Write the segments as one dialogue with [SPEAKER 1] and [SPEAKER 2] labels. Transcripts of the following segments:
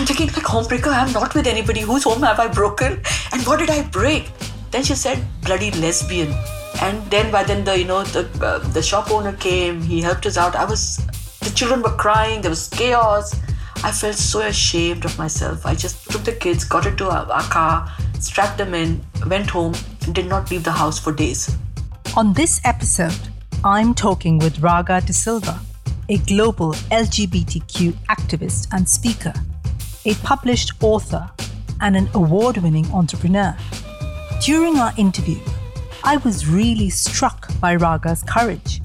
[SPEAKER 1] I'm thinking, like, homebreaker, I'm not with anybody. Whose home have I broken? And what did I break? Then she said, bloody lesbian. And then by then the you know the uh, the shop owner came. He helped us out. I was the children were crying. There was chaos. I felt so ashamed of myself. I just took the kids, got into our, our car, strapped them in, went home, and did not leave the house for days.
[SPEAKER 2] On this episode, I'm talking with Raga D'Silva, a global LGBTQ activist and speaker, a published author, and an award winning entrepreneur. During our interview, I was really struck by Raga's courage.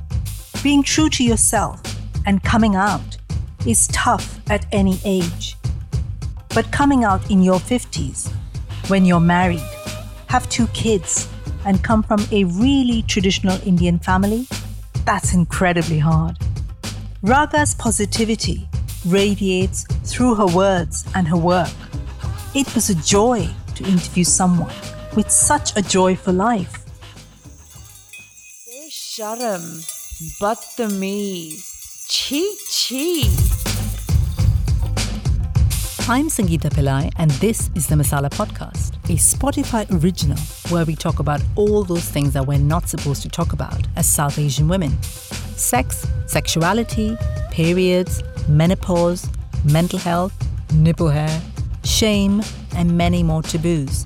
[SPEAKER 2] Being true to yourself and coming out is tough at any age. But coming out in your 50s, when you're married, have two kids, and come from a really traditional Indian family, that's incredibly hard. Raga's positivity radiates through her words and her work. It was a joy to interview someone with such a joy for life.
[SPEAKER 3] Sharam, Badtameez, Chi Chi.
[SPEAKER 2] I'm Sangeeta Pillai, and this is the Masala Podcast, a Spotify original where we talk about all those things that we're not supposed to talk about as South Asian women sex, sexuality, periods, menopause, mental health, nipple hair, shame, and many more taboos.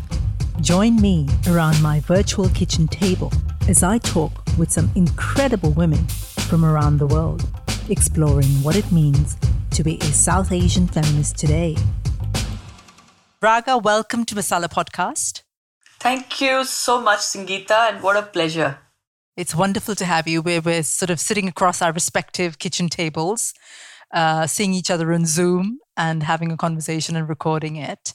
[SPEAKER 2] Join me around my virtual kitchen table as I talk with some incredible women from around the world, exploring what it means to be a South Asian feminist today. Raga, welcome to Masala Podcast.
[SPEAKER 1] Thank you so much, Sangeeta, and what a pleasure.
[SPEAKER 2] It's wonderful to have you. We're, we're sort of sitting across our respective kitchen tables, uh, seeing each other on Zoom and having a conversation and recording it.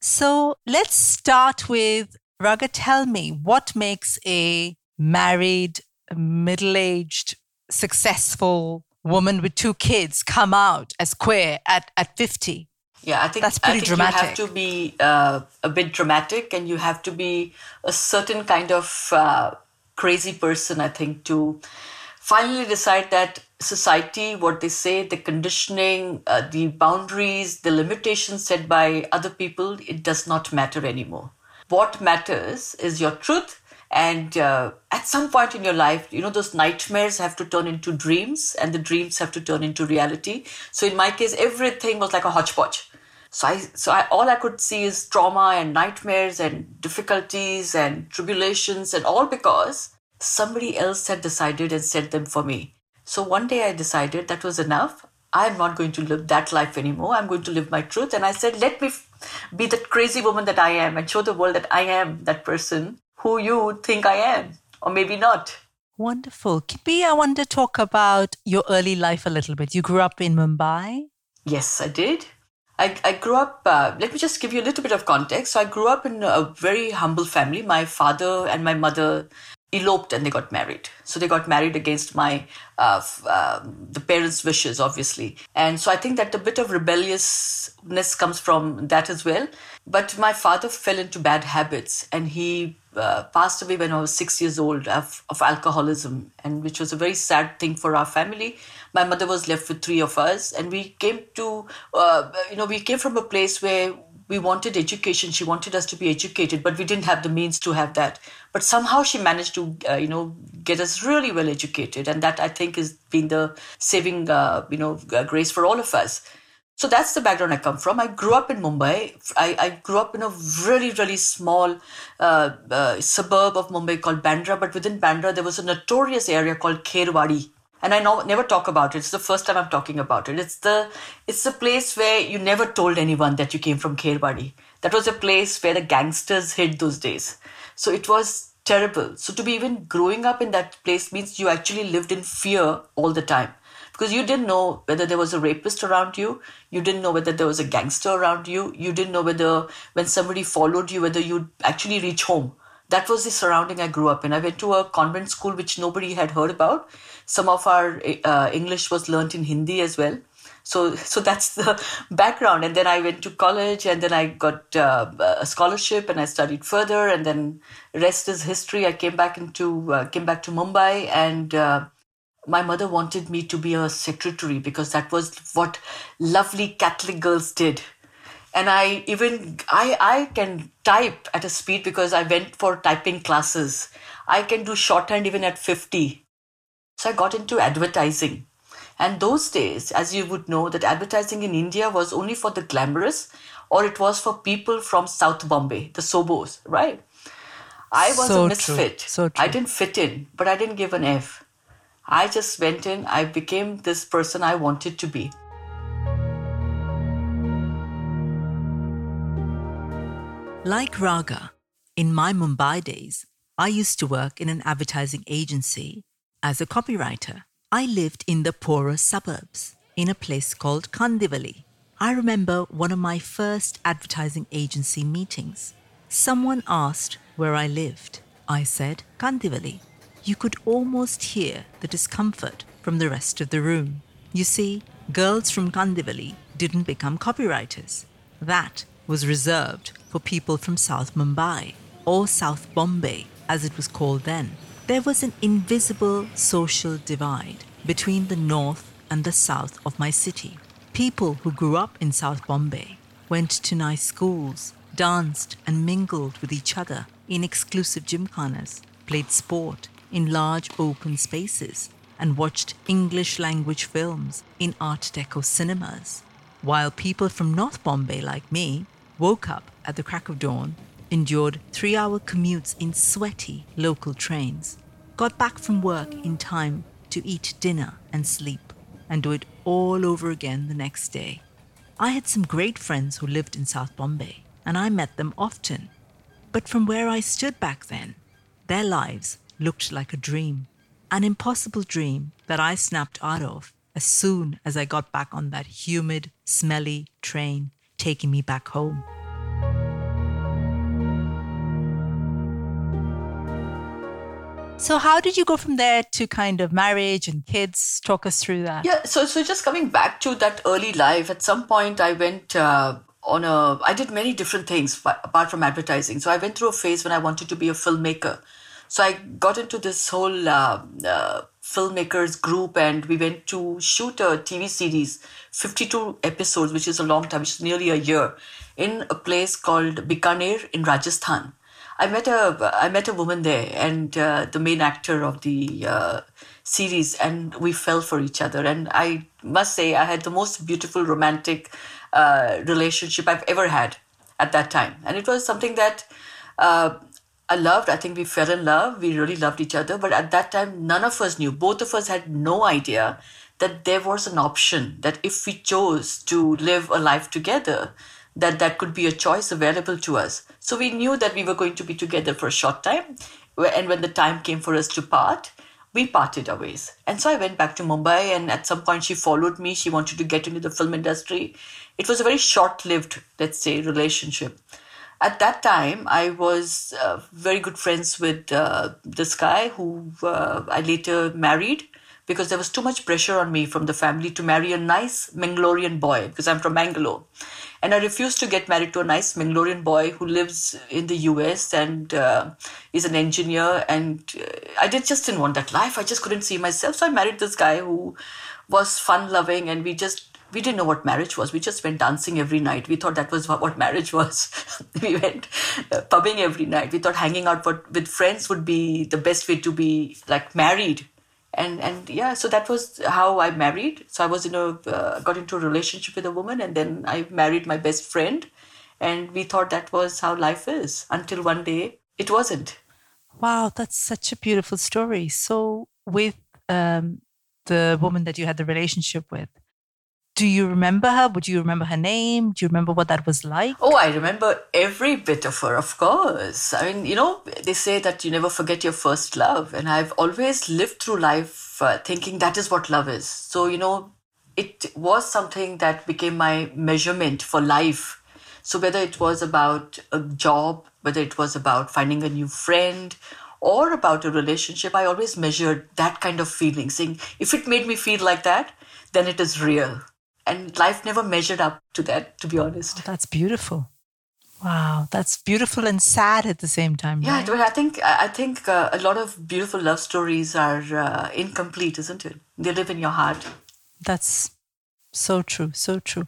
[SPEAKER 2] So let's start with Raga. Tell me what makes a married, middle aged, successful woman with two kids come out as queer at, at 50?
[SPEAKER 1] Yeah, I think
[SPEAKER 2] that's pretty
[SPEAKER 1] I think
[SPEAKER 2] dramatic.
[SPEAKER 1] You have to be uh, a bit dramatic, and you have to be a certain kind of uh, crazy person. I think to finally decide that society, what they say, the conditioning, uh, the boundaries, the limitations set by other people, it does not matter anymore. What matters is your truth. And uh, at some point in your life, you know, those nightmares have to turn into dreams and the dreams have to turn into reality. So in my case, everything was like a hodgepodge. So I, so I, all I could see is trauma and nightmares and difficulties and tribulations and all because somebody else had decided and set them for me. So one day I decided that was enough. I'm not going to live that life anymore. I'm going to live my truth. And I said, let me be that crazy woman that I am and show the world that I am that person who you think I am, or maybe not.
[SPEAKER 2] Wonderful. Kippy, I want to talk about your early life a little bit. You grew up in Mumbai.
[SPEAKER 1] Yes, I did. I, I grew up, uh, let me just give you a little bit of context. So I grew up in a very humble family. My father and my mother eloped and they got married. So they got married against my uh, uh, the parents' wishes, obviously. And so I think that a bit of rebelliousness comes from that as well. But my father fell into bad habits, and he uh, passed away when I was six years old of, of alcoholism, and which was a very sad thing for our family. My mother was left with three of us, and we came to, uh, you know, we came from a place where we wanted education. She wanted us to be educated, but we didn't have the means to have that. But somehow she managed to, uh, you know, get us really well educated, and that I think has been the saving, uh, you know, grace for all of us. So that's the background I come from. I grew up in Mumbai. I, I grew up in a really, really small uh, uh, suburb of Mumbai called Bandra. But within Bandra, there was a notorious area called Kherwadi. And I never talk about it. It's the first time I'm talking about it. It's the it's the place where you never told anyone that you came from Kherwadi. That was a place where the gangsters hid those days. So it was terrible. So to be even growing up in that place means you actually lived in fear all the time because you didn't know whether there was a rapist around you you didn't know whether there was a gangster around you you didn't know whether when somebody followed you whether you'd actually reach home that was the surrounding i grew up in i went to a convent school which nobody had heard about some of our uh, english was learnt in hindi as well so so that's the background and then i went to college and then i got uh, a scholarship and i studied further and then rest is history i came back into uh, came back to mumbai and uh, my mother wanted me to be a secretary because that was what lovely Catholic girls did. And I even I I can type at a speed because I went for typing classes. I can do shorthand even at 50. So I got into advertising. And those days, as you would know, that advertising in India was only for the glamorous or it was for people from South Bombay, the Sobos, right? I was
[SPEAKER 4] So
[SPEAKER 1] a
[SPEAKER 4] true.
[SPEAKER 1] misfit.
[SPEAKER 4] So
[SPEAKER 1] I didn't fit in, but I didn't give an F. I just went in, I became this person I wanted to be.
[SPEAKER 2] Like Raga, in my Mumbai days, I used to work in an advertising agency as a copywriter. I lived in the poorer suburbs in a place called Kandivali. I remember one of my first advertising agency meetings. Someone asked where I lived. I said Kandivali. You could almost hear the discomfort from the rest of the room. You see, girls from Kandivali didn't become copywriters. That was reserved for people from South Mumbai, or South Bombay, as it was called then. There was an invisible social divide between the north and the south of my city. People who grew up in South Bombay went to nice schools, danced and mingled with each other in exclusive gymkhanas, played sport in large open spaces, and watched English language films in Art Deco cinemas. While people from North Bombay, like me, woke up at the crack of dawn, endured three hour commutes in sweaty local trains, got back from work in time to eat dinner and sleep, and do it all over again the next day. I had some great friends who lived in South Bombay, and I met them often. But from where I stood back then, their lives looked like a dream, an impossible dream that I snapped out of as soon as I got back on that humid, smelly train taking me back home.
[SPEAKER 4] So, how did you go from there to kind of marriage and kids? Talk us through that.
[SPEAKER 1] Yeah, so so just coming back to that early life, at some point I went uh, on a. I did many different things apart from advertising. So I went through a phase when I wanted to be a filmmaker. So I got into this whole uh, uh, filmmakers group, and we went to shoot a TV series, fifty-two episodes, which is a long time, which is nearly a year, in a place called Bikaner in Rajasthan. I met a I met a woman there, and uh, the main actor of the uh, series, and we fell for each other. And I must say, I had the most beautiful romantic uh, relationship I've ever had at that time, and it was something that. Uh, I loved. I think we fell in love. We really loved each other. But at that time, none of us knew. Both of us had no idea that there was an option that if we chose to live a life together, that that could be a choice available to us. So we knew that we were going to be together for a short time. And when the time came for us to part, we parted our ways. And so I went back to Mumbai, and at some point she followed me. She wanted to get into the film industry. It was a very short lived, let's say, relationship at that time i was uh, very good friends with uh, this guy who uh, i later married because there was too much pressure on me from the family to marry a nice Mangalorean boy because I'm from Mangalore. And I refused to get married to a nice Mangalorean boy who lives in the US and uh, is an engineer. And uh, I did just didn't want that life. I just couldn't see myself. So I married this guy who was fun loving and we just we didn't know what marriage was. We just went dancing every night. We thought that was what, marriage was. we went uh, pubbing every night. We thought hanging out with friends would be the best way to be like married. And and yeah, so that was how I married. So I was in a uh, got into a relationship with a woman, and then I married my best friend, and we thought that was how life is. Until one day, it wasn't.
[SPEAKER 4] Wow, that's such a beautiful story. So, with um, the woman that you had the relationship with, do you remember her? Would you remember her name? Do you remember what that was like?
[SPEAKER 1] Oh, I remember every bit of her, of course. I mean, you know, they say that you never forget your first love. And I've always lived through life uh, thinking that is what love is. So, you know, it was something that became my measurement for life. So, whether it was about a job, whether it was about finding a new friend, or about a relationship, I always measured that kind of feeling, saying, if it made me feel like that, then it is real. And life never measured up to that, to be honest.
[SPEAKER 4] That's beautiful.
[SPEAKER 2] Wow, that's beautiful and sad at the same time.
[SPEAKER 1] Yeah,
[SPEAKER 2] right?
[SPEAKER 1] but I think I think uh, a lot of beautiful love stories are uh, incomplete, isn't it? They live in your heart.
[SPEAKER 2] That's so true, so true.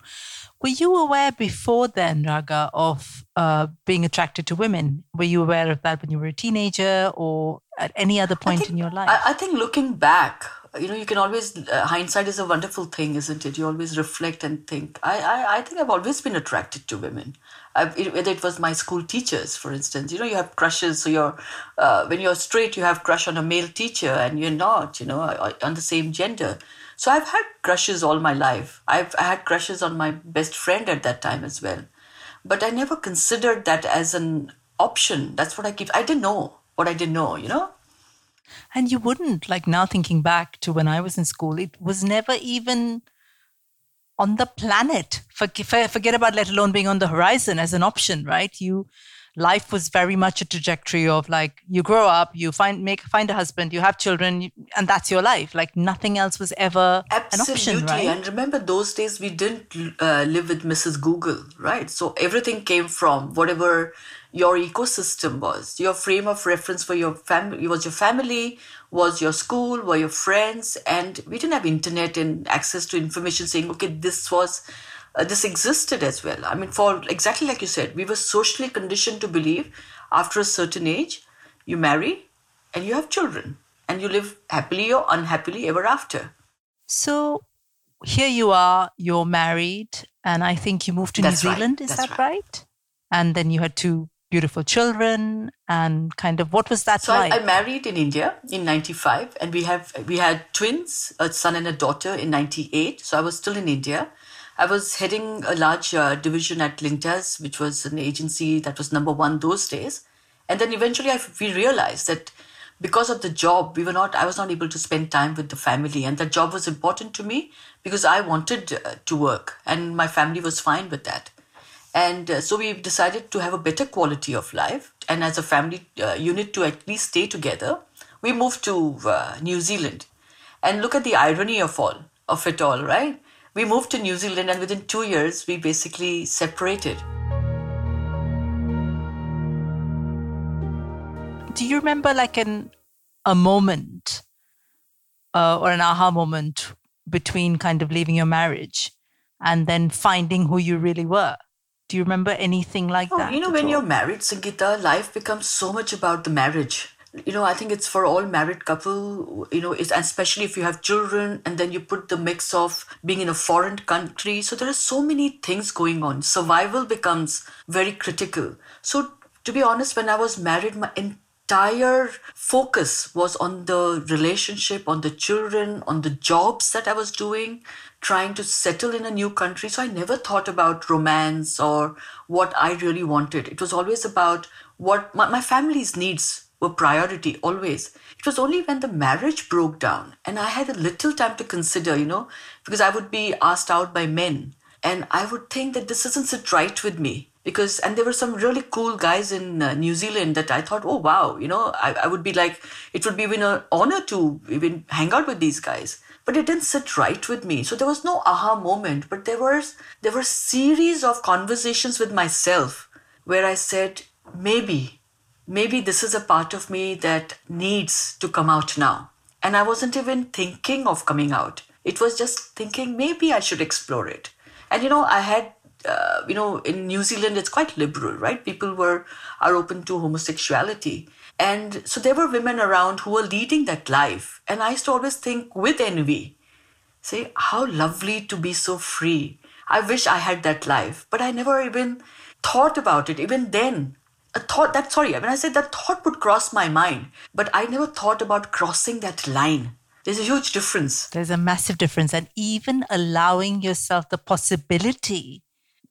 [SPEAKER 2] Were you aware before then, Raga, of uh, being attracted to women? Were you aware of that when you were a teenager or at any other point in your life?
[SPEAKER 1] I, I think looking back, you know, you can always uh, hindsight is a wonderful thing, isn't it? You always reflect and think. I I, I think I've always been attracted to women. I've, it- whether it was my school teachers, for instance, you know, you have crushes. So you're uh, when you're straight, you have crush on a male teacher, and you're not, you know, uh, on the same gender. So I've had crushes all my life. I've I had crushes on my best friend at that time as well, but I never considered that as an option. That's what I keep. I didn't know what I didn't know, you know.
[SPEAKER 2] And you wouldn't, like now thinking back to when I was in school, it was never even on the planet. Forget, about let alone being on the horizon as an option, right? You life was very much a trajectory of like you grow up, you find make find a husband, you have children, and that's your life. Like nothing else was ever an option, right?
[SPEAKER 1] And remember, those days we didn't uh, live with Mrs. Google, right? So everything came from whatever your ecosystem was. Your frame of reference for your family was your family, was your school, were your friends, and we didn't have internet and access to information saying, okay, this was. Uh, this existed as well. I mean, for exactly like you said, we were socially conditioned to believe after a certain age, you marry and you have children and you live happily or unhappily ever after.
[SPEAKER 2] So here you are, you're married, and I think you moved to
[SPEAKER 1] That's
[SPEAKER 2] New
[SPEAKER 1] right,
[SPEAKER 2] Zealand, is
[SPEAKER 1] that's
[SPEAKER 2] that
[SPEAKER 1] right.
[SPEAKER 2] right? And then you had two beautiful children, and kind of what was that
[SPEAKER 1] So
[SPEAKER 2] like?
[SPEAKER 1] I, I married in India in '95, and we have we had twins, a son and a daughter in '98. So I was still in India. I was heading a large uh, division at Lintas, which was an agency that was number one those days. And then eventually, I, we realized that because of the job, we were not. I was not able to spend time with the family, and that job was important to me because I wanted uh, to work, and my family was fine with that. And uh, so we decided to have a better quality of life. And as a family uh, unit to at least stay together, we moved to uh, New Zealand. And look at the irony of all of it all, right? We moved to New Zealand, and within two years, we basically separated.
[SPEAKER 2] Do you remember like an a moment uh, or an aha moment between kind of leaving your marriage and then finding who you really were? Do you remember anything like
[SPEAKER 1] Oh,
[SPEAKER 2] that?
[SPEAKER 1] you know, when
[SPEAKER 2] all?
[SPEAKER 1] you're married, Sangeeta, life becomes so much about the marriage. You know, I think it's for all married couple, you know, it's, especially if you have children and then you put the mix of being in a foreign country. So there are so many things going on. Survival becomes very critical. So to be honest, when I was married, my entire focus was on the relationship, on the children, on the jobs that I was doing, trying to settle in a new country. So I never thought about romance or what I really wanted. It was always about what my, my family's needs were priority always. It was only when the marriage broke down and I had a little time to consider, you know, because I would be asked out by men and I would think that this doesn't sit right with me because and there were some really cool guys in uh, New Zealand that I thought, oh wow, you know, I, I would be like, it would be an honor to even hang out with these guys. But it didn't sit right with me. So there was no aha moment, but there was there were series of conversations with myself where I said, maybe, maybe this is a part of me that needs to come out now. And I wasn't even thinking of coming out. It was just thinking maybe I should explore it. And you know, I had uh, you know, in New Zealand, it's quite liberal, right? People were are open to homosexuality, and so there were women around who were leading that life. And I used to always think with envy, say, how lovely to be so free. I wish I had that life, but I never even thought about it. Even then, a thought that sorry, when I said that thought would cross my mind, but I never thought about crossing that line. There's a huge difference.
[SPEAKER 2] There's a massive difference. And even allowing yourself the possibility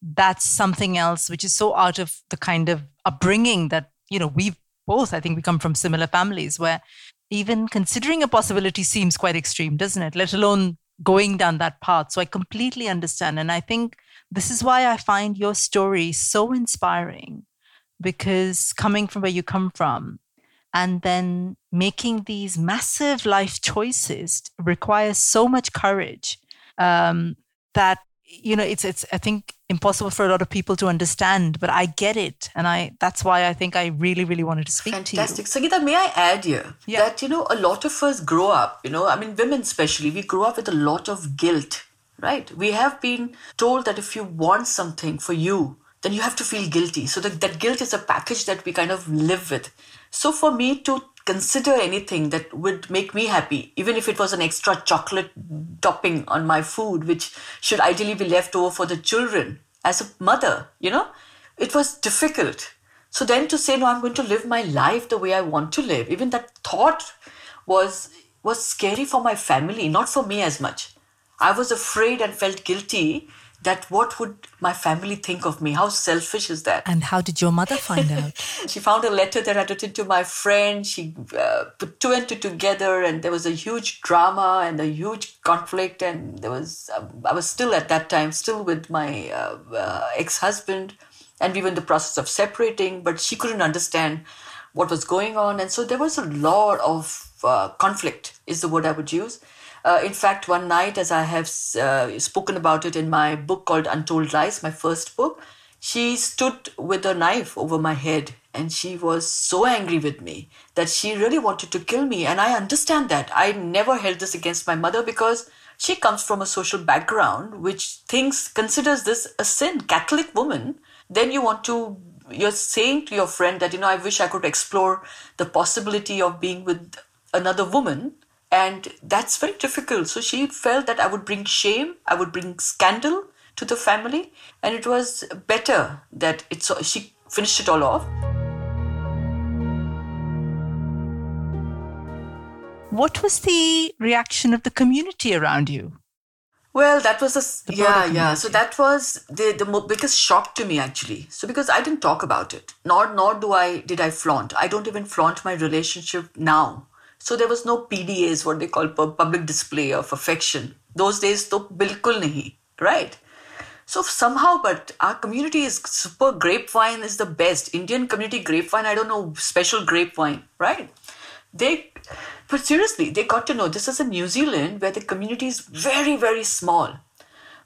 [SPEAKER 2] that's something else which is so out of the kind of upbringing that, you know, we've both, I think we come from similar families where even considering a possibility seems quite extreme, doesn't it? Let alone going down that path. So I completely understand. And I think this is why I find your story so inspiring because coming from where you come from, and then making these massive life choices requires so much courage um, that you know it's it's i think impossible for a lot of people to understand, but I get it. And I that's why I think I really, really wanted to speak
[SPEAKER 1] Fantastic.
[SPEAKER 2] to you.
[SPEAKER 1] Sangeeta, may I add here
[SPEAKER 2] Yeah.
[SPEAKER 1] that, you know, a lot of us grow up, you know, I mean, women especially, we grow up with a lot of guilt, right? We have been told that if you want something for you, then you have to feel guilty. So that, that guilt is a package that we kind of live with. So for me to consider anything that would make me happy, even if it was an extra chocolate topping on my food, which should ideally be left over for the children as a mother, you know, it was difficult. So then to say, no, I'm going to live my life the way I want to live, even that thought was was scary for my family, not for me as much. I was afraid and felt guilty that what would my family think of me? How selfish is that?
[SPEAKER 2] And how did your mother find out?
[SPEAKER 1] she found a letter that I'd written to my friend. She uh, put two and two together, and there was a huge drama and a huge conflict. And there was, um, I was still at that time, still with my uh, uh, ex husband, and we were in the process of separating, but she couldn't understand what was going on. And so there was a lot of uh, conflict, is the word I would use. Uh, in fact, one night, as I have uh, spoken about it in my book called Untold Lies, my first book, she stood with a knife over my head and she was so angry with me that she really wanted to kill me. And I understand that. I never held this against my mother because she comes from a social background which thinks, considers this a sin. Catholic woman, then you want to you're saying to your friend that you know i wish i could explore the possibility of being with another woman and that's very difficult so she felt that i would bring shame i would bring scandal to the family and it was better that it's she finished it all off
[SPEAKER 2] What was the reaction of the community around you?
[SPEAKER 1] Well, that was a yeah, yeah. So that was the the biggest shock to me actually. So because I didn't talk about it, nor nor do I did I flaunt. I don't even flaunt my relationship now. So there was no PDAs, what they call pu- public display of affection. Those days, to bilkul nahi, right? So somehow, but our community is super. Grapevine is the best. Indian community grapevine. I don't know special grapevine, right? They, but seriously, they got to know this is in New Zealand where the community is very very small.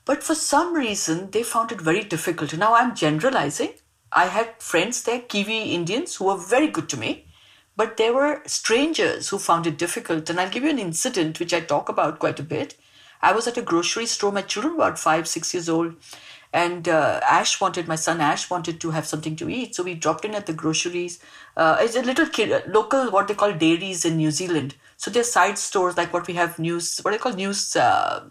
[SPEAKER 1] But for some reason, they found it very difficult. Now I'm generalizing. I had friends there, Kiwi Indians, who were very good to me, but there were strangers who found it difficult. And I'll give you an incident which I talk about quite a bit. I was at a grocery store, my children were about five, six years old, and uh, Ash wanted, my son Ash wanted to have something to eat. So we dropped in at the groceries. Uh, it's a little kid, local, what they call dairies in New Zealand. So they're side stores like what we have news, what they call news. Uh,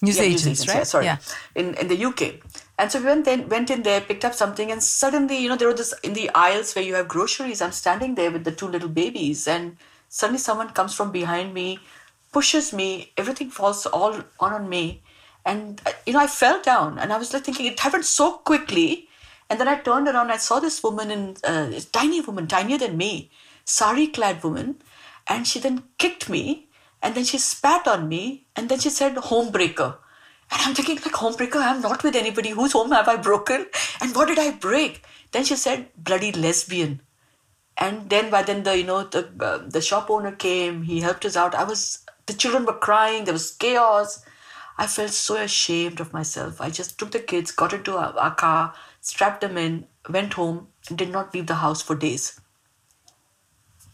[SPEAKER 2] News
[SPEAKER 1] yeah,
[SPEAKER 2] agents,
[SPEAKER 1] yeah,
[SPEAKER 2] right?
[SPEAKER 1] sorry,
[SPEAKER 2] Yeah.
[SPEAKER 1] in in the UK. And so we went then went in there, picked up something, and suddenly, you know, there was this in the aisles where you have groceries. I'm standing there with the two little babies, and suddenly someone comes from behind me, pushes me. Everything falls all on on me, and uh, you know, I fell down, and I was like thinking it happened so quickly. And then I turned around, I saw this woman in uh, a tiny woman, tinier than me, sari clad woman, and she then kicked me, and then she spat on me, and then she said, "Homebreaker." And I'm thinking, like, homebreaker, I'm not with anybody. Whose home have I broken? And what did I break? Then she said, bloody lesbian. And then by then the you know the uh, the shop owner came. He helped us out. I was the children were crying. There was chaos. I felt so ashamed of myself. I just took the kids, got into our, our car, strapped them in, went home, and did not leave the house for days.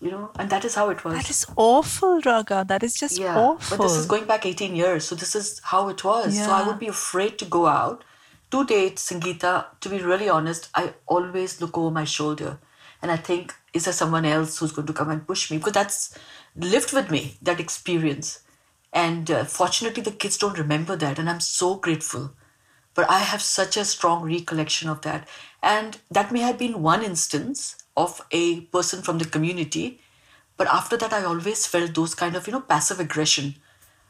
[SPEAKER 1] You know, and that is how it was.
[SPEAKER 2] That is awful, Raga. That is just
[SPEAKER 1] Yeah,
[SPEAKER 2] awful.
[SPEAKER 1] but this is going back 18 years, so this is how it was. So I would be afraid to go out. To date, Sangeeta, to be really honest, I always look over my shoulder and I think, is there someone else who's going to come and push me? Because that's lived with me, that experience. And uh, fortunately, the kids don't remember that, and I'm so grateful. But I have such a strong recollection of that. And that may have been one instance of a person from the community. But after that, I always felt those kind of, you know, passive aggression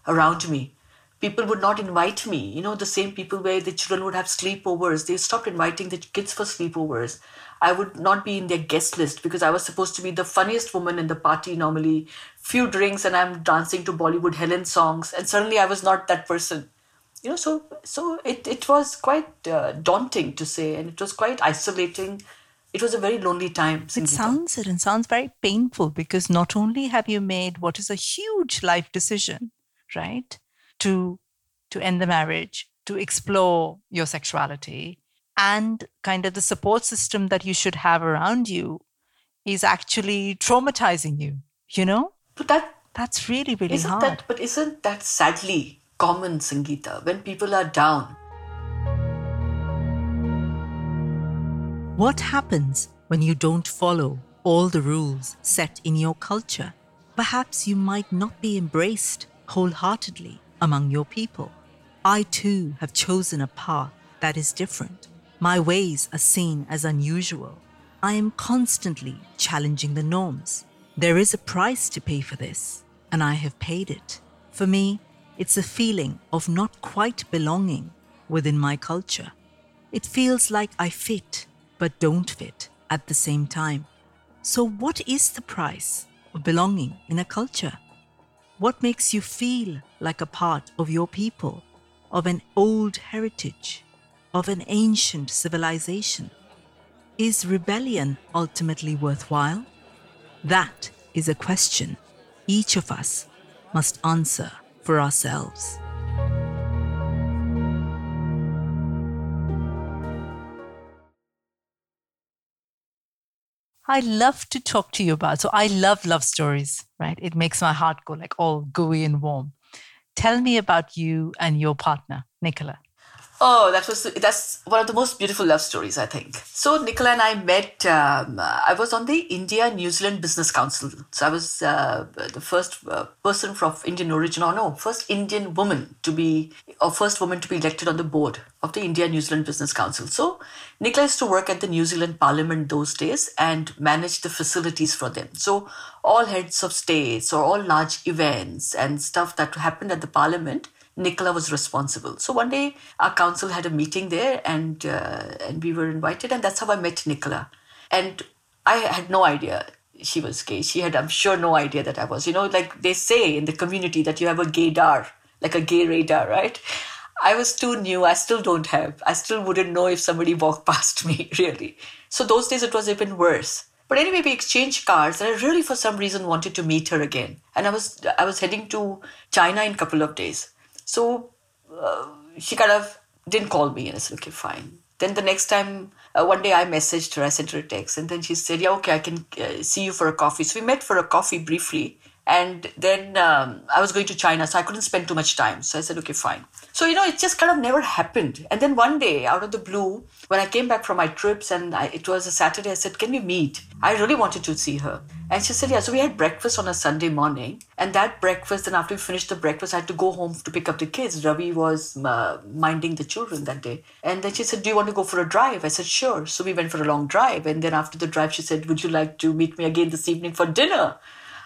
[SPEAKER 1] around me. People would not invite me, you know, the same people where the children would have sleepovers. They stopped inviting the kids for sleepovers. I would not be in their guest list because I was supposed to be the funniest woman in the party normally. Few drinks and I'm dancing to Bollywood Helen songs. And suddenly I was not that person you know so so it, it was quite uh, daunting to say and it was quite isolating it was a very lonely time
[SPEAKER 2] It sounds it and sounds very painful because not only have you made what is a huge life decision, right, to to end the marriage, to explore your sexuality and kind of the support system that you should have around you is actually traumatizing you, you know?
[SPEAKER 1] But that
[SPEAKER 2] That's really, really
[SPEAKER 1] isn't
[SPEAKER 2] hard.
[SPEAKER 1] that but isn't that sadly common, Sangeeta, when people are down?
[SPEAKER 5] What happens when you don't follow all the rules set in your culture? Perhaps you might not be embraced wholeheartedly among your people. I too have chosen a path that is different. My ways are seen as unusual. I am constantly challenging the norms. There is a price to pay for this, and I have paid it. For me, it's a feeling of not quite belonging within my culture. It feels like I fit, but don't fit at the same time. So, what is the price of belonging in a culture? What makes you feel like a part of your people, of an old heritage, of an ancient civilization? Is rebellion ultimately worthwhile? That is a question each of us must answer for ourselves.
[SPEAKER 2] I love to talk to you about. So I love love stories, right? It makes my heart go like all gooey and warm. Tell me about you and your partner, Nicola.
[SPEAKER 1] Oh, that was that's one of the most beautiful love stories, I think. So Nicola and I met. Um, I was on the India New Zealand Business Council. So I was uh, the first uh, person from Indian origin, or no, first Indian woman to be, or first woman to be elected on the board of the India New Zealand Business Council. So Nicola used to work at the New Zealand Parliament those days and manage the facilities for them. So all heads of states or all large events and stuff that happened at the Parliament Nicola was responsible. So one day our council had a meeting there, and uh, and we were invited, and that's how I met Nicola. And I had no idea she was gay. She had, I'm sure, no idea that I was. You know, like they say in the community that you have a gay gaydar, like a gay radar, right? I was too new. I still don't have. I still wouldn't know if somebody walked past me, really. So those days it was even worse. But anyway, we exchanged cards, and I really, for some reason, wanted to meet her again. And I was I was heading to China in a couple of days. So uh, she kind of didn't call me, and I said, okay, fine. Then the next time, uh, one day I messaged her, I sent her a text, and then she said, yeah, okay, I can uh, see you for a coffee. So we met for a coffee briefly, and then um, I was going to China, so I couldn't spend too much time. So I said, okay, fine. So, you know, it just kind of never happened. And then one day, out of the blue, when I came back from my trips and I, it was a Saturday, I said, can we meet? I really wanted to see her. And she said, yeah. So we had breakfast on a Sunday morning. And that breakfast, and after we finished the breakfast, I had to go home to pick up the kids. Ravi was uh, minding the children that day. And then she said, do you want to go for a drive? I said, sure. So we went for a long drive. And then after the drive, she said, would you like to meet me again this evening for dinner?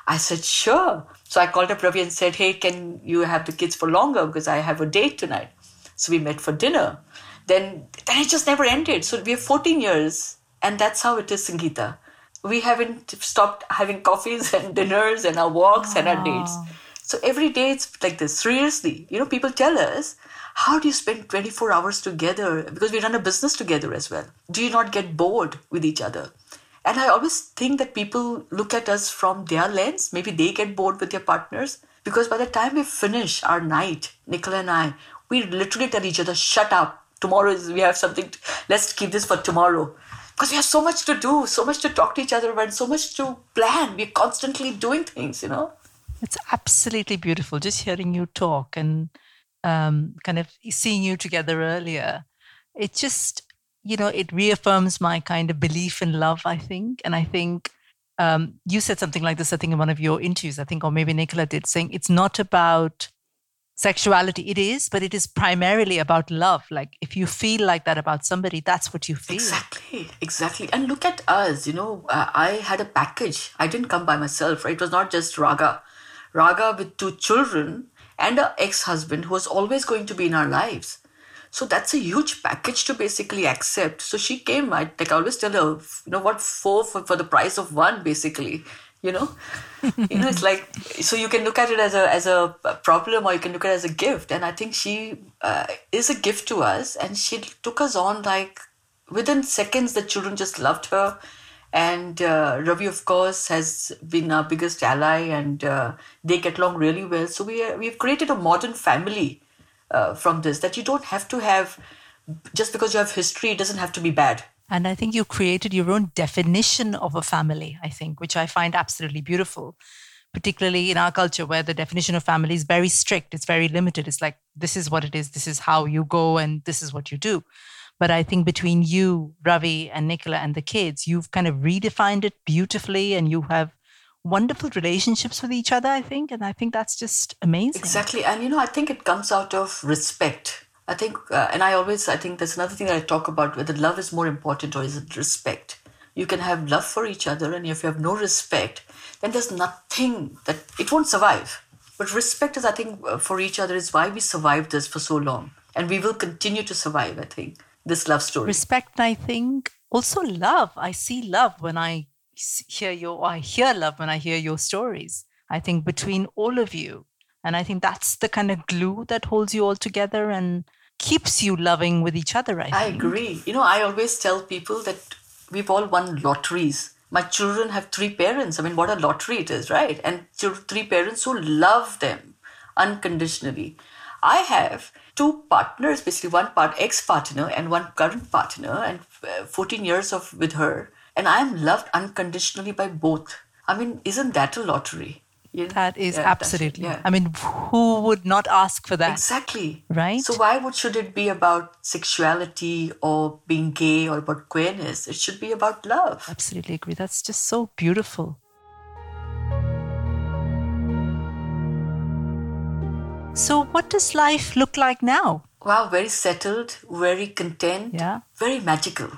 [SPEAKER 1] I said, sure. So I called up Ravi and said, hey, can you have the kids for longer because I have a date tonight. So we met for dinner. Then, then it just never ended. So we have 14 years, and that's how it is, Sangeeta. We haven't stopped having coffees and dinners and our walks and our dates. So every day it's like this. Seriously, you know, people tell us, how do you spend 24 hours together? Because we run a business together as well. Do you not get bored with each other? And I always think that people look at us from their lens. Maybe they get bored with their partners. Because by the time we finish our night, Nicola and I, we literally tell each other, shut up. Tomorrow is, we have something, to, let's keep this for tomorrow. Because we have so much to do, so much to talk to each other about, so much to plan. We're constantly doing things, you know?
[SPEAKER 2] It's absolutely beautiful just hearing you talk and um, kind of seeing you together earlier. It just, you know, it reaffirms my kind of belief in love, I think. And I think um, you said something like this, I think, in one of your interviews, I think, or maybe Nicola did, saying it's not about sexuality. It is, but it is primarily about love. Like if you feel like that about somebody, that's what you feel.
[SPEAKER 1] Exactly, exactly. And look at us, you know, uh, I had a package. I didn't come by myself, right? It was not just Raga. Raga with two children and an ex husband who was always going to be in our lives. So that's a huge package to basically accept. So she came, I like I always tell her, you know what, four for, for the price of one, basically. You know, you know, it's like so you can look at it as a as a problem or you can look at it as a gift. And I think she uh, is a gift to us, and she took us on like within seconds. The children just loved her, and uh, Ravi, of course, has been our biggest ally, and uh, they get along really well. So we we've created a modern family uh, from this that you don't have to have just because you have history, it doesn't have to be bad.
[SPEAKER 2] And I think you created your own definition of a family, I think, which I find absolutely beautiful, particularly in our culture where the definition of family is very strict, it's very limited. It's like, this is what it is, this is how you go, and this is what you do. But I think between you, Ravi, and Nicola and the kids, you've kind of redefined it beautifully and you have wonderful relationships with each other, I think. And I think that's just amazing.
[SPEAKER 1] Exactly. And, you know, I think it comes out of respect. I think, uh, and I always, I think there's another thing that I talk about whether love is more important or is it respect. You can have love for each other, and if you have no respect, then there's nothing that it won't survive. But respect is, I think, uh, for each other is why we survived this for so long. And we will continue to survive, I think, this love story.
[SPEAKER 2] Respect, I think, also love. I see love when I hear your, I hear love when I hear your stories. I think between all of you, and I think that's the kind of glue that holds you all together and keeps you loving with each other. I,
[SPEAKER 1] I agree. You know, I always tell people that we've all won lotteries. My children have three parents. I mean, what a lottery it is, right? And three parents who love them unconditionally. I have two partners, basically one part ex-partner and one current partner, and uh, 14 years of with her, and I am loved unconditionally by both. I mean, isn't that a lottery?
[SPEAKER 2] Yeah. That is yeah, absolutely. Yeah. I mean, who would not ask for that?
[SPEAKER 1] Exactly.
[SPEAKER 2] Right.
[SPEAKER 1] So why would should it be about sexuality or being gay or about queerness? It should be about love.
[SPEAKER 2] Absolutely agree. That's just so beautiful. So, what does life look like now?
[SPEAKER 1] Wow, very settled, very content,
[SPEAKER 2] yeah.
[SPEAKER 1] very magical.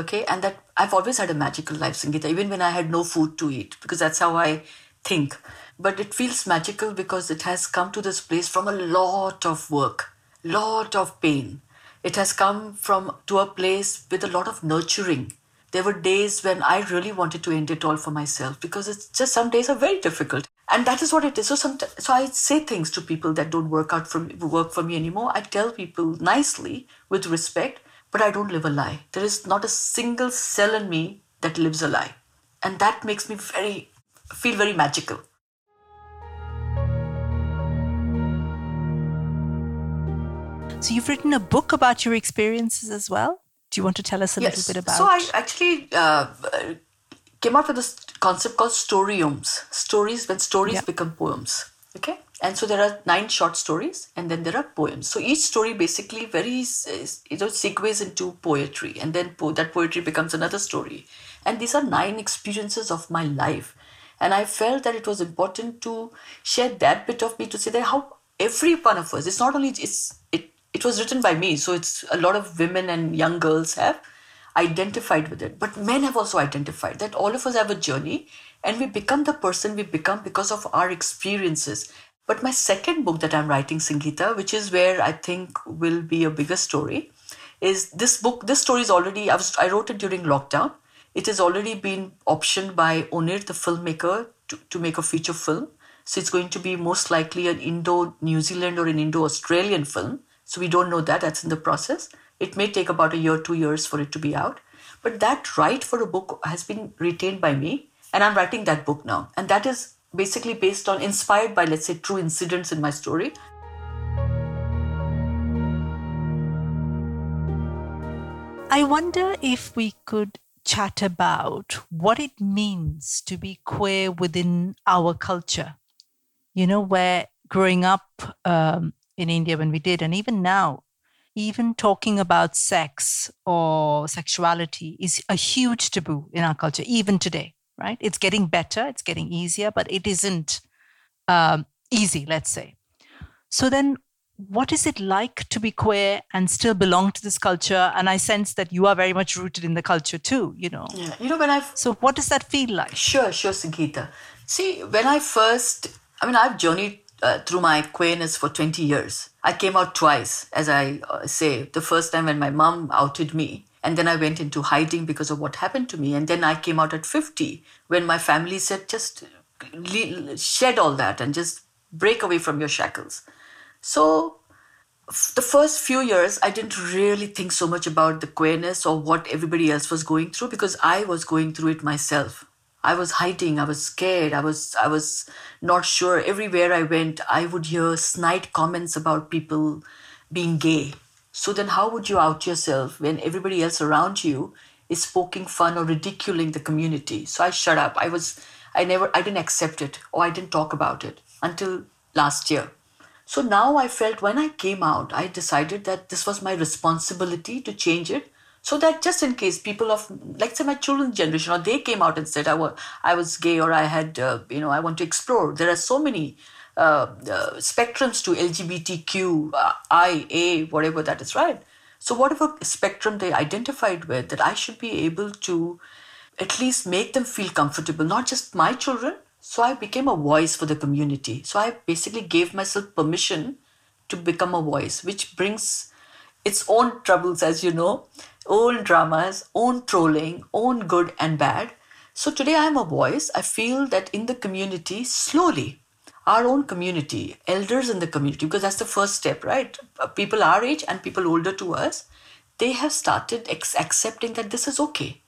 [SPEAKER 1] Okay, and that I've always had a magical life, Sangeeta, even when I had no food to eat, because that's how I think but it feels magical because it has come to this place from a lot of work, lot of pain. It has come from to a place with a lot of nurturing. There were days when I really wanted to end it all for myself because it's just some days are very difficult, and that is what it is. So some, so I say things to people that don't work out for me, work for me anymore. I tell people nicely with respect, but I don't live a lie. There is not a single cell in me that lives a lie, and that makes me very feel very magical.
[SPEAKER 2] So you've written a book about your experiences as well. Do you want to tell us a
[SPEAKER 1] yes.
[SPEAKER 2] little bit about?
[SPEAKER 1] So I actually uh, came up with this concept called storyomes. Stories when stories yeah. become poems. Okay, and so there are nine short stories, and then there are poems. So each story basically very you know segues into poetry, and then po- that poetry becomes another story. And these are nine experiences of my life, and I felt that it was important to share that bit of me to say that how every one of us. It's not only it's it it was written by me so it's a lot of women and young girls have identified with it but men have also identified that all of us have a journey and we become the person we become because of our experiences but my second book that i'm writing sangeeta which is where i think will be a bigger story is this book this story is already i, was, I wrote it during lockdown it has already been optioned by onir the filmmaker to, to make a feature film so it's going to be most likely an indo new zealand or an indo australian film so we don't know that. That's in the process. It may take about a year, two years for it to be out. But that right for a book has been retained by me. And I'm writing that book now. And that is basically based on, inspired by, let's say, true incidents in my story.
[SPEAKER 2] I wonder if we could chat about what it means to be queer within our culture. You know, where growing up, um, in India when we did, and even now, even talking about sex or sexuality is a huge taboo in our culture, even today, right? It's getting better, it's getting easier, but it isn't um, easy, let's say. So then, what is it like to be queer and still belong to this culture? And I sense that you are very much rooted in the culture too, you know.
[SPEAKER 1] Yeah, you know, when I've.
[SPEAKER 2] So, what does that feel like?
[SPEAKER 1] Sure, sure, Sangeeta. See, when I first, I mean, I've journeyed uh, through my queerness for 20 years. I came out twice, as I uh, say. The first time when my mom outed me, and then I went into hiding because of what happened to me. And then I came out at 50 when my family said, just shed all that and just break away from your shackles. So, the first few years, I didn't really think so much about the queerness or what everybody else was going through because I was going through it myself. I was hiding. I was scared. I was I was not sure. Everywhere I went, I would hear snide comments about people being gay. So then, how would you out yourself when everybody else around you is poking fun or ridiculing the community? So I shut up. I was, I never, I didn't accept it or I didn't talk about it until last year. So now I felt when I came out, I decided that this was my responsibility to change it so that just in case people of like say my children's generation or they came out and said i was i was gay or i had uh, you know i want to explore there are so many spectrums to lgbtq uh, i a whatever that is right so whatever spectrum they identified with that i should be able to at least make them feel comfortable not just my children so i became a voice for the community so i basically gave myself permission to become a voice which brings its own troubles as you know own dramas, own trolling, own good and bad. So today I'm a voice. I feel that in the community, slowly, our own community, elders in the community, because that's the first step, right? Uh, people our age and people older to us, they have started ex- accepting that this is okay.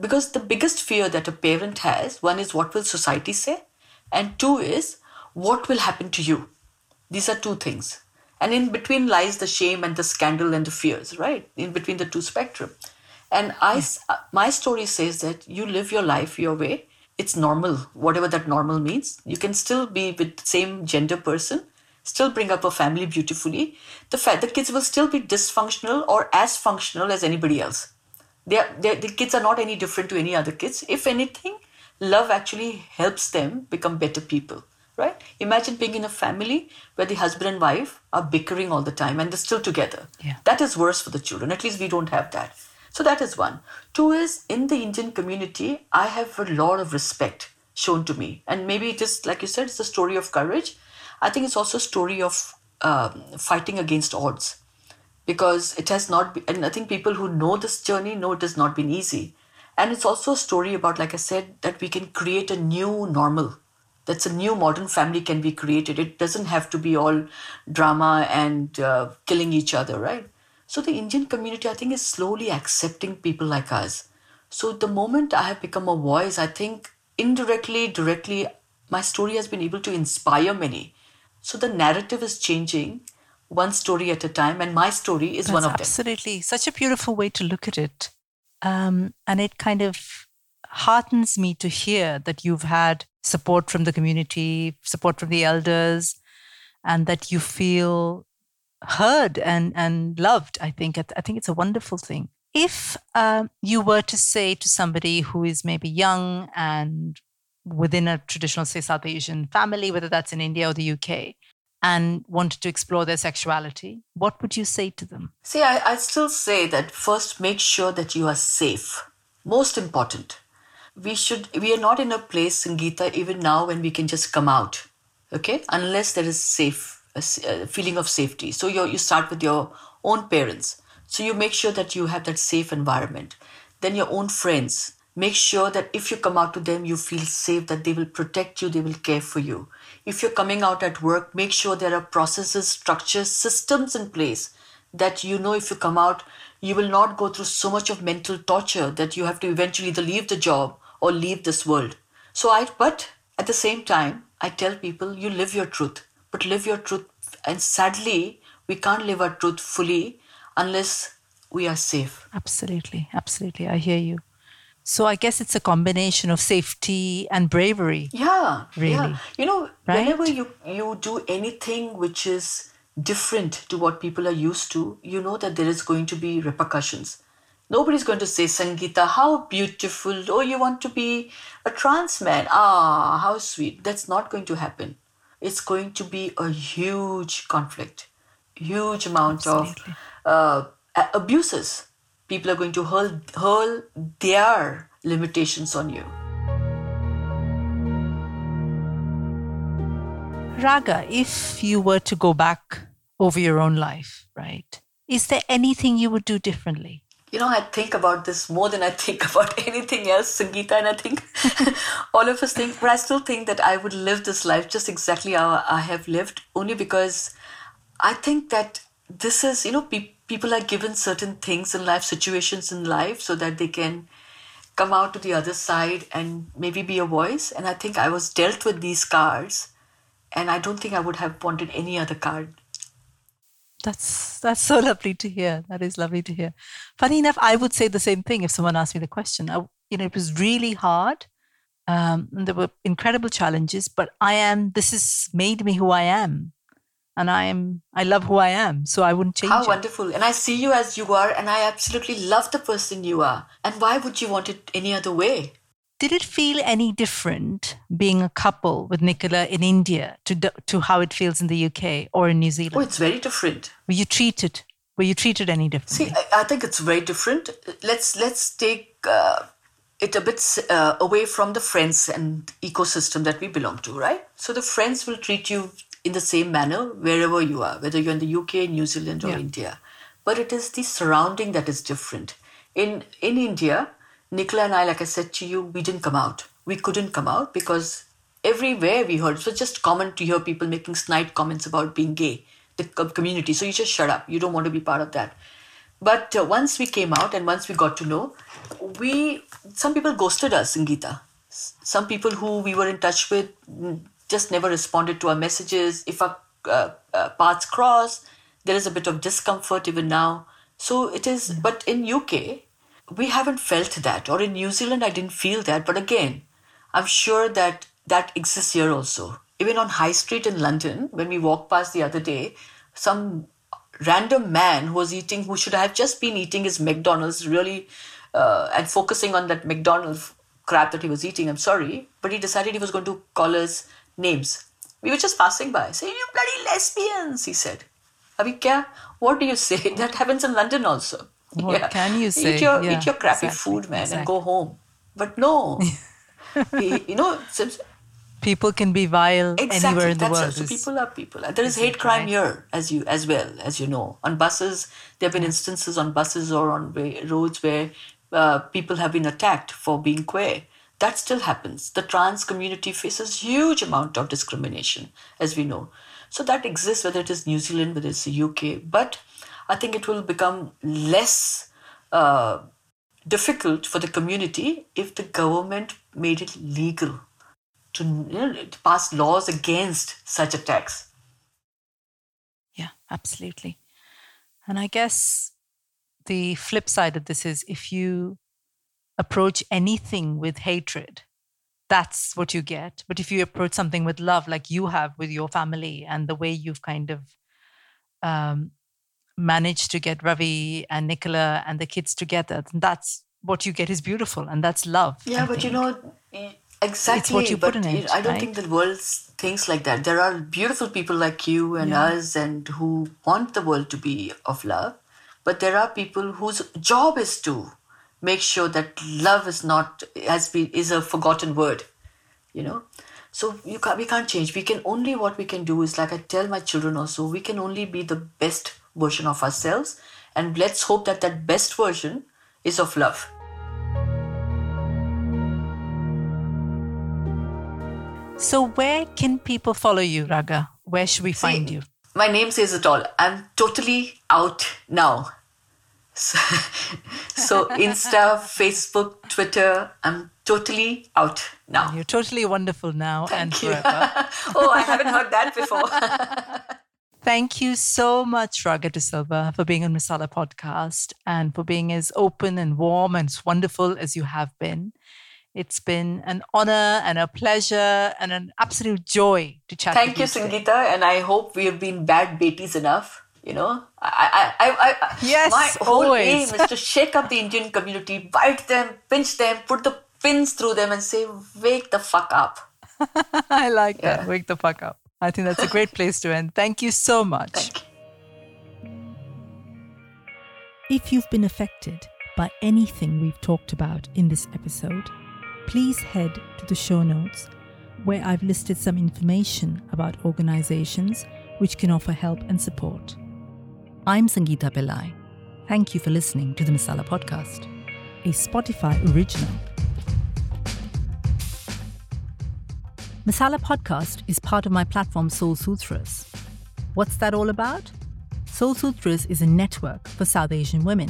[SPEAKER 1] Because the biggest fear that a parent has one is what will society say, and two is what will happen to you. These are two things and in between lies the shame and the scandal and the fears right in between the two spectrum and i uh, my story says that you live your life your way it's normal whatever that normal means you can still be with the same gender person still bring up a family beautifully the fact that kids will still be dysfunctional or as functional as anybody else they are, they, the kids are not any different to any other kids if anything love actually helps them become better people right? Imagine being in a family where the husband and wife are bickering all the time and they're still together.
[SPEAKER 2] Yeah.
[SPEAKER 1] That is worse for the children. At least we don't have that. So that is one. Two is in the Indian community, I have a lot of respect shown to me. And maybe it is, like you said, it's a story of courage. I think it's also a story of um, fighting against odds because it has not been, and I think people who know this journey know it has not been easy. And it's also a story about, like I said, that we can create a new normal that's a new modern family can be created. It doesn't have to be all drama and uh, killing each other, right? So the Indian community, I think, is slowly accepting people like us. So the moment I have become a voice, I think indirectly, directly, my story has been able to inspire many. So the narrative is changing one story at a time, and my story is
[SPEAKER 2] That's
[SPEAKER 1] one of them.
[SPEAKER 2] Absolutely. Such a beautiful way to look at it. Um, and it kind of heartens me to hear that you've had support from the community, support from the elders, and that you feel heard and, and loved. I think I think it's a wonderful thing. If um, you were to say to somebody who is maybe young and within a traditional, say, South Asian family, whether that's in India or the UK, and wanted to explore their sexuality, what would you say to them?
[SPEAKER 1] See, I, I still say that first make sure that you are safe. Most important we should we are not in a place Sangeeta even now when we can just come out okay unless there is safe a, feeling of safety. So you you start with your own parents. So you make sure that you have that safe environment. Then your own friends. Make sure that if you come out to them you feel safe that they will protect you they will care for you. If you're coming out at work make sure there are processes structures systems in place that you know if you come out you will not go through so much of mental torture that you have to eventually either leave the job or leave this world. So I, but at the same time, I tell people you live your truth, but live your truth. And sadly, we can't live our truth fully unless we are safe.
[SPEAKER 2] Absolutely. Absolutely. I hear you. So I guess it's a combination of safety and bravery.
[SPEAKER 1] Yeah.
[SPEAKER 2] Really?
[SPEAKER 1] Yeah. You know,
[SPEAKER 2] Right?
[SPEAKER 1] whenever you, you do anything which is different to what people are used to, you know that there is going to be repercussions. Nobody's going to say, Sangeeta, how beautiful. Oh, you want to be a trans man. Ah, how sweet. That's not going to happen. It's going to be a huge conflict, huge amount
[SPEAKER 2] Absolutely.
[SPEAKER 1] of uh, abuses. People are going to hurl, hurl their limitations on you.
[SPEAKER 2] Raga, if you were to go back over your own life, right? Is there anything you would do differently?
[SPEAKER 1] You know, I think about this more than I think about anything else, Sangeeta, and I think all of us think, but I still think that I would live this life just exactly how I have lived, only because I think that this is, you know, pe- people are given certain things in life, situations in life, so that they can come out to the other side and maybe be a voice. And I think I was dealt with these cards, and I don't think I would have wanted any other card.
[SPEAKER 2] That's that's so lovely to hear. That is lovely to hear. Funny enough, I would say the same thing if someone asked me the question. I, you know, it was really hard. Um, and there were incredible challenges, but I am. This has made me who I am, and I am. I love who I am, so I wouldn't change
[SPEAKER 1] How
[SPEAKER 2] it.
[SPEAKER 1] wonderful. And I see you as you are, and I absolutely love the person you are. And why would you want it any other way?
[SPEAKER 2] Did it feel any different being a couple with Nicola in India to to how it feels in the UK or in New Zealand?
[SPEAKER 1] Oh, it's very different.
[SPEAKER 2] Were you treated? Were you treated any differently?
[SPEAKER 1] See, I, I think it's very different. Let's let's take uh, it a bit uh, away from the friends and ecosystem that we belong to, right? So the friends will treat you in the same manner wherever you are, whether you're in the UK, New Zealand, or
[SPEAKER 2] Yeah.
[SPEAKER 1] India. But it is the surrounding that is different. In in India, Nicola and I, like I said to you, we didn't come out. We couldn't come out because everywhere we heard it was just common to hear people making snide comments about being gay, the community. So you just shut up. You don't want to be part of that. But uh, once we came out and once we got to know, we some people ghosted us, Sangeeta. S- Some people who we were in touch with mm, just never responded to our messages. If our uh, uh, paths cross, there is a bit of discomfort even now. So it is. But in UK, we haven't felt that, or in New Zealand, I didn't feel that. But again, I'm sure that that exists here also. Even on High Street in London, when we walked past the other day, some random man who was eating, who should have just been eating his McDonald's, really, uh, and focusing on that McDonald's crap that he was eating. I'm sorry, but he decided he was going to call us names. We were just passing by, saying, "You bloody lesbians," he said. Abhi? What do you say? That happens in London also.
[SPEAKER 2] What can you say?
[SPEAKER 1] Eat your,
[SPEAKER 2] Yeah,
[SPEAKER 1] eat your crappy
[SPEAKER 2] exactly,
[SPEAKER 1] food, man, and go home. But no, you know,
[SPEAKER 2] People can be vile
[SPEAKER 1] exactly.
[SPEAKER 2] anywhere in the
[SPEAKER 1] that's
[SPEAKER 2] world.
[SPEAKER 1] So people are people. There is
[SPEAKER 2] is
[SPEAKER 1] hate crime
[SPEAKER 2] right?
[SPEAKER 1] here, as you as well as you know. On buses, there have been instances on buses or on roads where uh, people have been attacked for being queer. That still happens. The trans community faces huge amount of discrimination, as we know. So that exists, whether it is New Zealand, whether it's the UK. But I think it will become less uh, difficult for the community if the government made it legal to, you know, to pass laws against such attacks.
[SPEAKER 2] Yeah, absolutely. And I guess the flip side of this is if you approach anything with hatred, that's what you get. But if you approach something with love, like you have with your family and the way you've kind of um, managed to get Ravi and Nicola and the kids together, then that's what you get is beautiful and that's love.
[SPEAKER 1] Yeah,
[SPEAKER 2] I
[SPEAKER 1] but you know, exactly.
[SPEAKER 2] what you
[SPEAKER 1] but
[SPEAKER 2] put in it,
[SPEAKER 1] I don't
[SPEAKER 2] right?
[SPEAKER 1] think the world thinks like that. There are beautiful people like you and us, and who want the world to be of love. But there are people whose job is to make sure that love is not has been is a forgotten word. You know, so you can't, we can't change. We can only what we can do is like I tell my children also. We can only be the best version of ourselves, and let's hope that that best version is of love.
[SPEAKER 2] So, where can people follow you, Raga? Where should we find
[SPEAKER 1] See,
[SPEAKER 2] you?
[SPEAKER 1] My name says it all. I'm totally out now. So, so Insta, Facebook, Twitter, I'm totally out now.
[SPEAKER 2] You're totally wonderful now and
[SPEAKER 1] Thank you.
[SPEAKER 2] forever.
[SPEAKER 1] oh, I haven't heard that before.
[SPEAKER 2] Thank you so much, Raga D'Silva, for being on Masala podcast and for being as open and warm and wonderful as you have been. It's been an honor and a pleasure and an absolute joy to chat
[SPEAKER 1] Thank you,
[SPEAKER 2] you.
[SPEAKER 1] Sangeeta, and I hope we have been bad Betties enough. You know, I, I, I, I
[SPEAKER 2] Yes,
[SPEAKER 1] my whole
[SPEAKER 2] always.
[SPEAKER 1] aim is to shake up the Indian community, bite them, pinch them, put the pins through them, and say, "Wake the fuck up."
[SPEAKER 2] I like that. Wake the fuck up. I think that's a great place to end. Thank you so much.
[SPEAKER 1] You.
[SPEAKER 2] If you've been affected by anything we've talked about in this episode, please head to the show notes where I've listed some information about organizations which can offer help and support. I'm Sangeeta Pillai. Thank you for listening to the Masala Podcast, a Spotify original. Masala Podcast is part of my platform Soul Sutras. What's that all about? Soul Sutras is a network for South Asian women,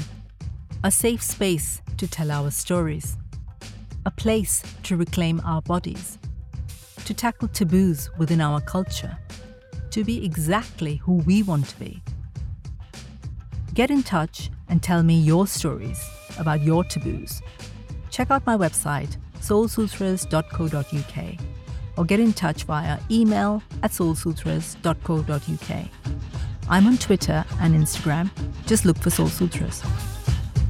[SPEAKER 2] a safe space to tell our stories, a place to reclaim our bodies, to tackle taboos within our culture, to be exactly who we want to be, Get in touch and tell me your stories about your taboos. Check out my website, soulsutras.co.uk, or get in touch via email at soulsutras.co.uk. I'm on Twitter and Instagram. Just look for Soul Sutras.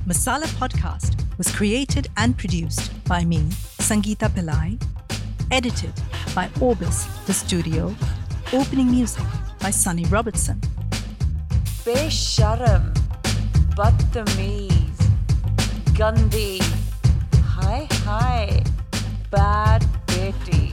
[SPEAKER 2] Masala Podcast was created and produced by me, Sangeeta Pillai, edited by Orbis, the studio, opening music by Sunny Robertson.
[SPEAKER 3] Besharam, Badtameez, Gandhi, Hi Hi, Bad Betty.